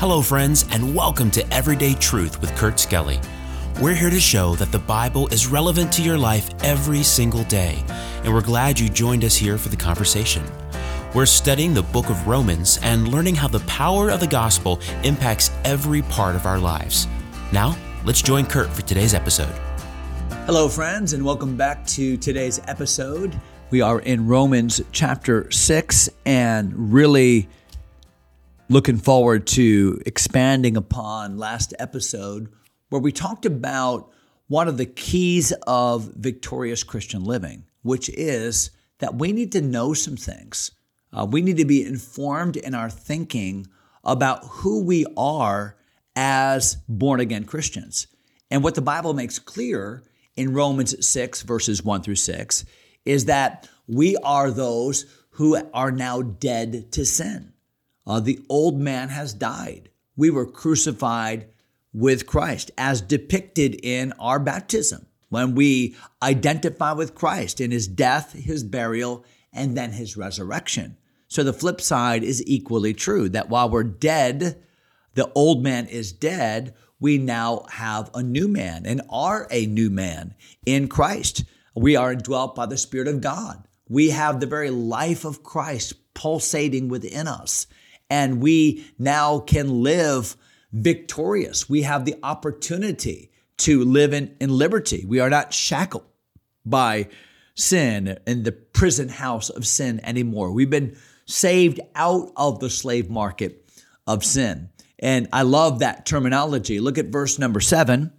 Hello, friends, and welcome to Everyday Truth with Kurt Skelly. We're here to show that the Bible is relevant to your life every single day, and we're glad you joined us here for the conversation. We're studying the book of Romans and learning how the power of the gospel impacts every part of our lives. Now, let's join Kurt for today's episode. Hello, friends, and welcome back to today's episode. We are in Romans chapter 6 and really looking forward to expanding upon last episode where we talked about one of the keys of victorious Christian living, which is that we need to know some things. Uh, we need to be informed in our thinking about who we are as born again Christians. And what the Bible makes clear in Romans 6, verses 1 through 6, is that we are those who are now dead to sin. Uh, the old man has died. We were crucified with Christ as depicted in our baptism when we identify with Christ in his death, his burial, and then his resurrection. So the flip side is equally true that while we're dead, the old man is dead, we now have a new man and are a new man in Christ. We are indwelt by the Spirit of God. We have the very life of Christ pulsating within us and we now can live victorious. We have the opportunity to live in, in liberty. We are not shackled by sin in the prison house of sin anymore. We've been saved out of the slave market of sin. And I love that terminology. Look at verse number seven.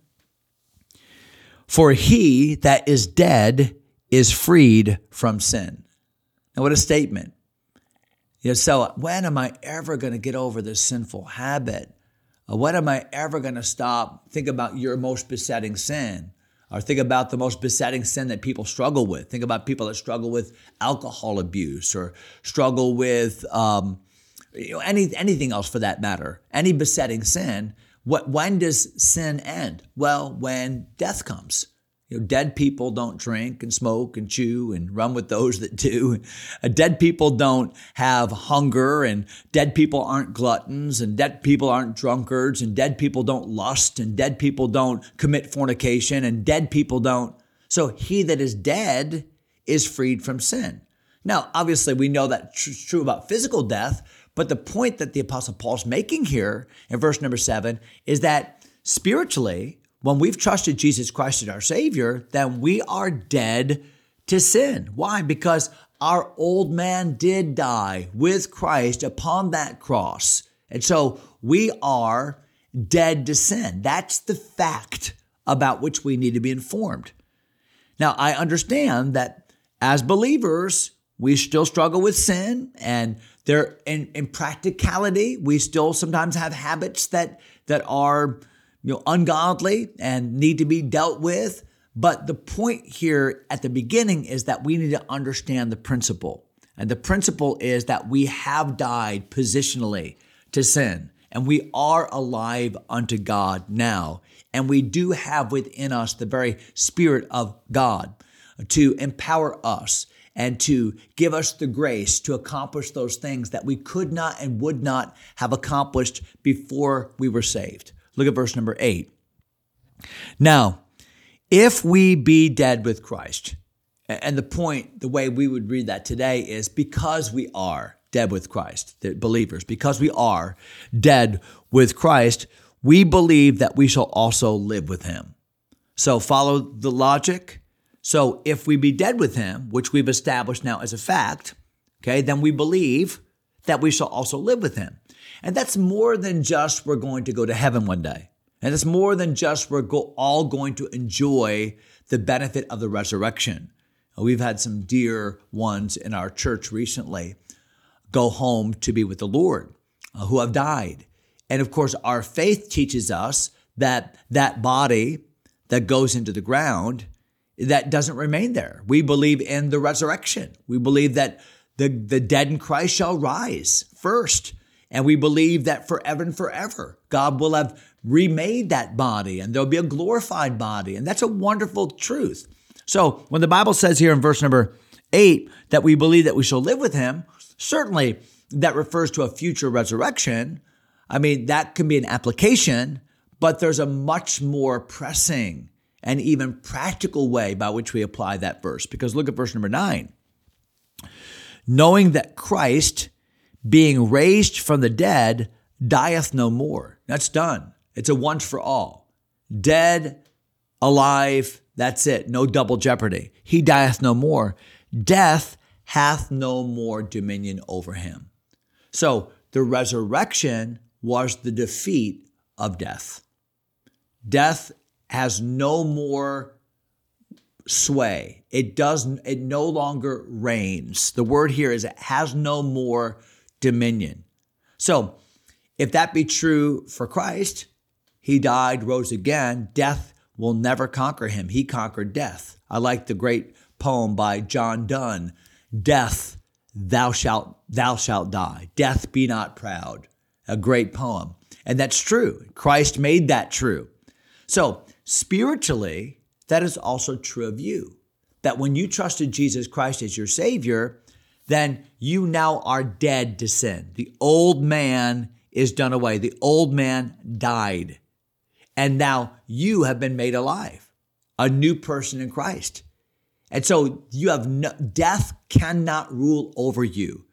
For he that is dead is freed from sin. Now, what a statement. You know, so when am I ever going to get over this sinful habit? Uh, when am I ever going to stop? Think about your most besetting sin. Or think about the most besetting sin that people struggle with. Think about people that struggle with alcohol abuse or struggle with um, you know, any, anything else for that matter. Any besetting sin. What, when does sin end? Well, when death comes. You know, dead people don't drink and smoke and chew and run with those that do. Uh, dead people don't have hunger and dead people aren't gluttons and dead people aren't drunkards and dead people don't lust and dead people don't commit fornication and dead people don't. So he that is dead is freed from sin. Now, obviously, we know that's true about physical death, but the point that the Apostle Paul's making here in verse number seven is that spiritually, when we've trusted Jesus Christ as our Savior, then we are dead to sin. Why? Because our old man did die with Christ upon that cross. And so we are dead to sin. That's the fact about which we need to be informed. Now, I understand that as believers, we still struggle with sin and there in, practicality, we still sometimes have habits that that are you know, ungodly and need to be dealt with. But the point here at the beginning is that we need to understand the principle. And the principle is that we have died positionally to sin and we are alive unto God now. And we do have within us the very Spirit of God to empower us and to give us the grace to accomplish those things that we could not and would not have accomplished before we were saved. Look at verse number eight. Now, if we be dead with Christ, and the point, the way we would read that today is because we are dead with Christ, the believers, because we are dead with Christ, we believe that we shall also live with him. So follow the logic. So if we be dead with him, which we've established now as a fact, okay, then we believe that we shall also live with him. And that's more than just we're going to go to heaven one day. And it's more than just we're go- all going to enjoy the benefit of the resurrection. We've had some dear ones in our church recently go home to be with the Lord uh, who have died. And of course, our faith teaches us that that body that goes into the ground that doesn't remain there. We believe in the resurrection. We believe that the, the dead in Christ shall rise first. And we believe that forever and forever, God will have remade that body and there'll be a glorified body. And that's a wonderful truth. So when the Bible says here in verse number eight that we believe that we shall live with him, certainly that refers to a future resurrection. I mean, that can be an application, but there's a much more pressing and even practical way by which we apply that verse. Because look at verse number nine. Knowing that Christ, being raised from the dead, dieth no more. That's done. It's a once for all. Dead, alive, that's it. No double jeopardy. He dieth no more. Death hath no more dominion over him. So the resurrection was the defeat of death. Death has no more sway. It does it no longer reigns. The word here is it has no more dominion. So, if that be true for Christ, he died, rose again, death will never conquer him. He conquered death. I like the great poem by John Donne, Death, thou shalt thou shalt die. Death be not proud. A great poem. And that's true. Christ made that true. So, spiritually, that is also true of you. That when you trusted Jesus Christ as your Savior, then you now are dead to sin. The old man is done away. The old man died. And now you have been made alive, a new person in Christ. And so you have no, death cannot rule over you.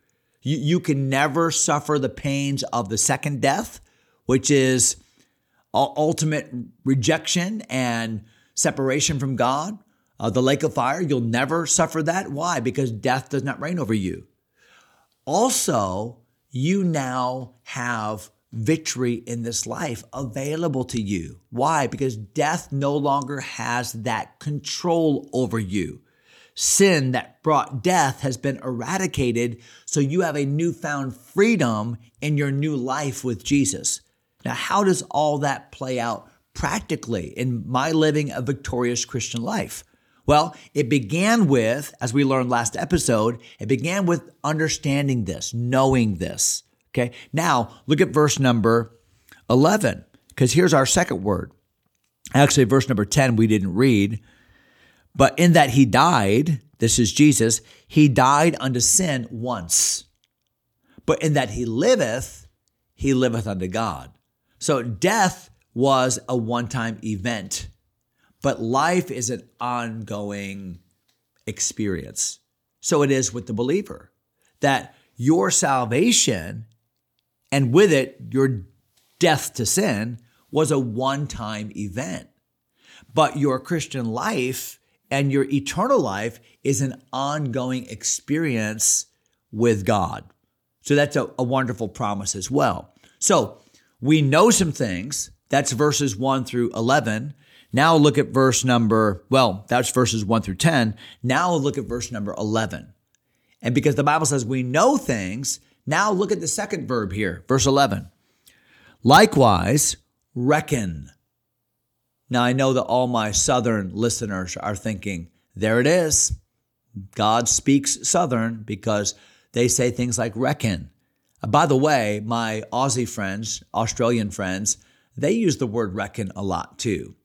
you. You can never suffer the pains of the second death, which is ultimate rejection and separation from God. Uh, the lake of fire, you'll never suffer that. Why? Because death does not reign over you. Also, you now have victory in this life available to you. Why? Because death no longer has that control over you sin that brought death has been eradicated. So you have a newfound freedom in your new life with Jesus. Now, how does all that play out practically in my living a victorious Christian life? Well, it began with, as we learned last episode, it began with understanding this, knowing this. Okay. Now, look at verse number 11, because here's our second word. Actually, verse number 10, we didn't read. But in that he died, this is Jesus, he died unto sin once. But in that he liveth, he liveth unto God. So death was a one time event, but life is an ongoing experience. So it is with the believer that your salvation and with it, your death to sin was a one time event. But your Christian life and your eternal life is an ongoing experience with God. So that's a, a, wonderful promise as well. So we know some things. That's verses 1 through 11. Now look at verse number, well, that's verses 1 through 10. Now look at verse number 11. And because the Bible says we know things, now look at the second verb here, verse 11. Likewise, reckon now, I know that all my Southern listeners are thinking, there it is. God speaks Southern because they say things like reckon. Uh, by the way, my Aussie friends, Australian friends, they use the word reckon a lot too.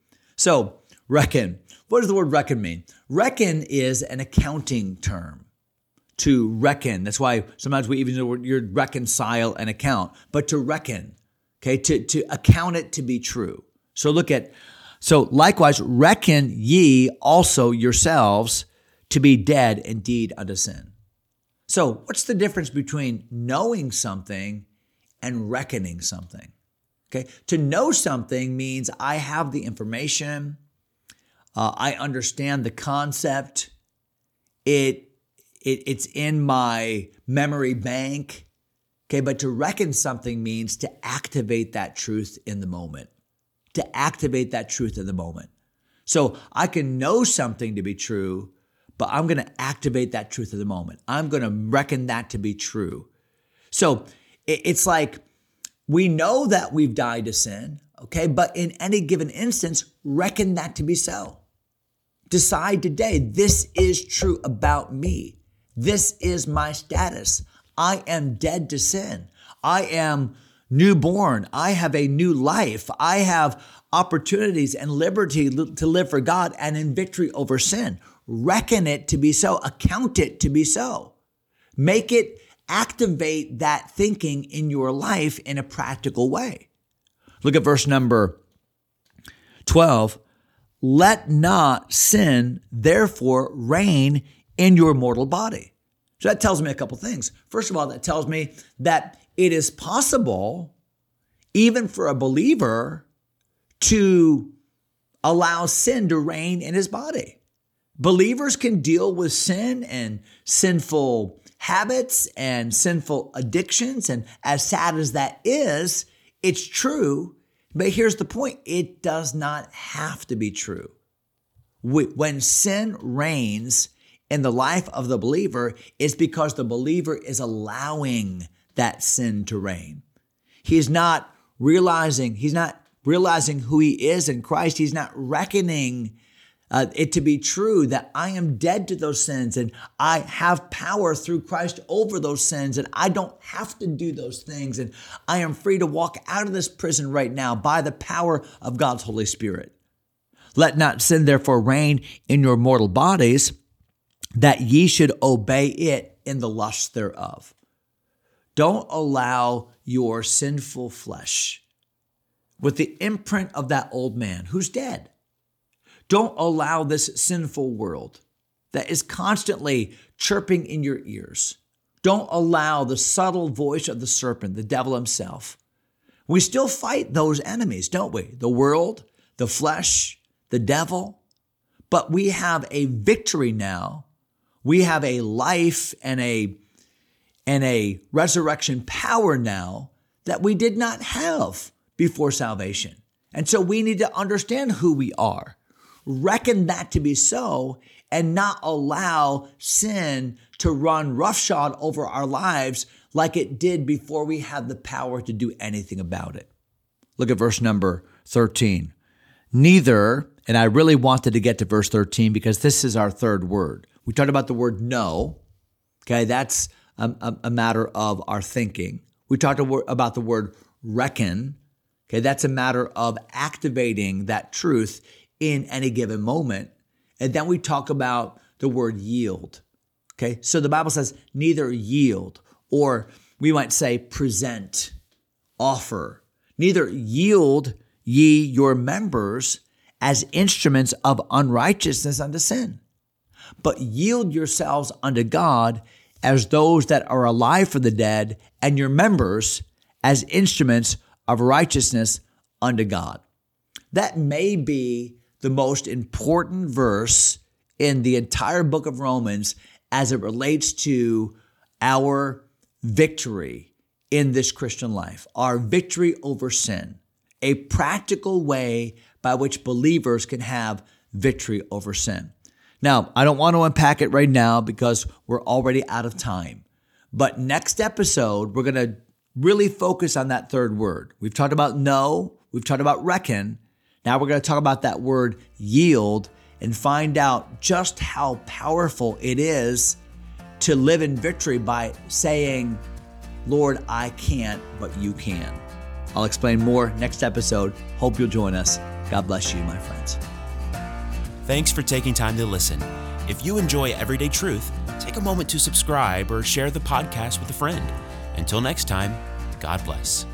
So, reckon. What does the word reckon mean? Reckon is an accounting term. To reckon. That's why sometimes we even use you reconcile an account, but to reckon, okay, to, to account it to be true. So look at so likewise, reckon ye also yourselves to be dead indeed unto sin. So, what's the difference between knowing something and reckoning something? Okay, to know something means I have the information, uh, I understand the concept, it, it it's in my memory bank. Okay, but to reckon something means to activate that truth in the moment to activate that truth in the moment. So I can know something to be true, but I'm going to activate that truth in the moment. I'm going to reckon that to be true. So it's like we know that we've died to sin, okay, but in any given instance, reckon that to be so. Decide today, this is true about me. This is my status. I am dead to sin. I am newborn. I have a new life. I have opportunities and liberty to live for God and in victory over sin. Reckon it to be so, account it to be so. Make it activate that thinking in your life in a practical way. Look at verse number 12. Let not sin therefore reign in your mortal body. So that tells me a couple things. First of all, that tells me that it is possible, even for a believer, to allow sin to reign in his body. Believers can deal with sin and sinful habits and sinful addictions. And as sad as that is, it's true. But here's the point it does not have to be true. When sin reigns in the life of the believer, it's because the believer is allowing that sin to reign. He's not realizing, he's not realizing who he is in Christ. He's not reckoning uh, it to be true that I am dead to those sins and I have power through Christ over those sins and I don't have to do those things and I am free to walk out of this prison right now by the power of God's Holy Spirit. Let not sin therefore reign in your mortal bodies that ye should obey it in the lust thereof. Don't allow your sinful flesh with the imprint of that old man who's dead don't allow this sinful world that is constantly chirping in your ears. Don't allow the subtle voice of the serpent, the devil himself. We still fight those enemies, don't we? The world, the flesh, the devil. But we have a victory now. We have a life and a and a resurrection power now that we did not have before salvation. And so we need to understand who we are reckon that to be so and not allow sin to run roughshod over our lives like it did before we had the power to do anything about it. Look at verse number 13. Neither, and I really wanted to get to verse 13 because this is our third word. We talked about the word know. Okay, that's a, a, a matter of our thinking. We talked about the word reckon. Okay, that's a matter of activating that truth in any given moment. And then we talk about the word yield. Okay, so the Bible says neither yield, or we might say present, offer. Neither yield ye your members as instruments of unrighteousness unto sin, but yield yourselves unto God as those that are alive for the dead, and your members as instruments of righteousness unto God. That may be the most important verse in the entire book of Romans as it relates to our victory in this Christian life, our victory over sin, a practical way by which believers can have victory over sin. Now, I don't want to unpack it right now because we're already out of time. But next episode, we're going to really focus on that third word. We've talked about know, we've talked about reckon, now we're going to talk about that word yield and find out just how powerful it is to live in victory by saying, Lord, I can't, but you can. I'll explain more next episode. Hope you'll join us. God bless you, my friends. Thanks for taking time to listen. If you enjoy Everyday Truth, take a moment to subscribe or share the podcast with a friend. Until next time, God bless.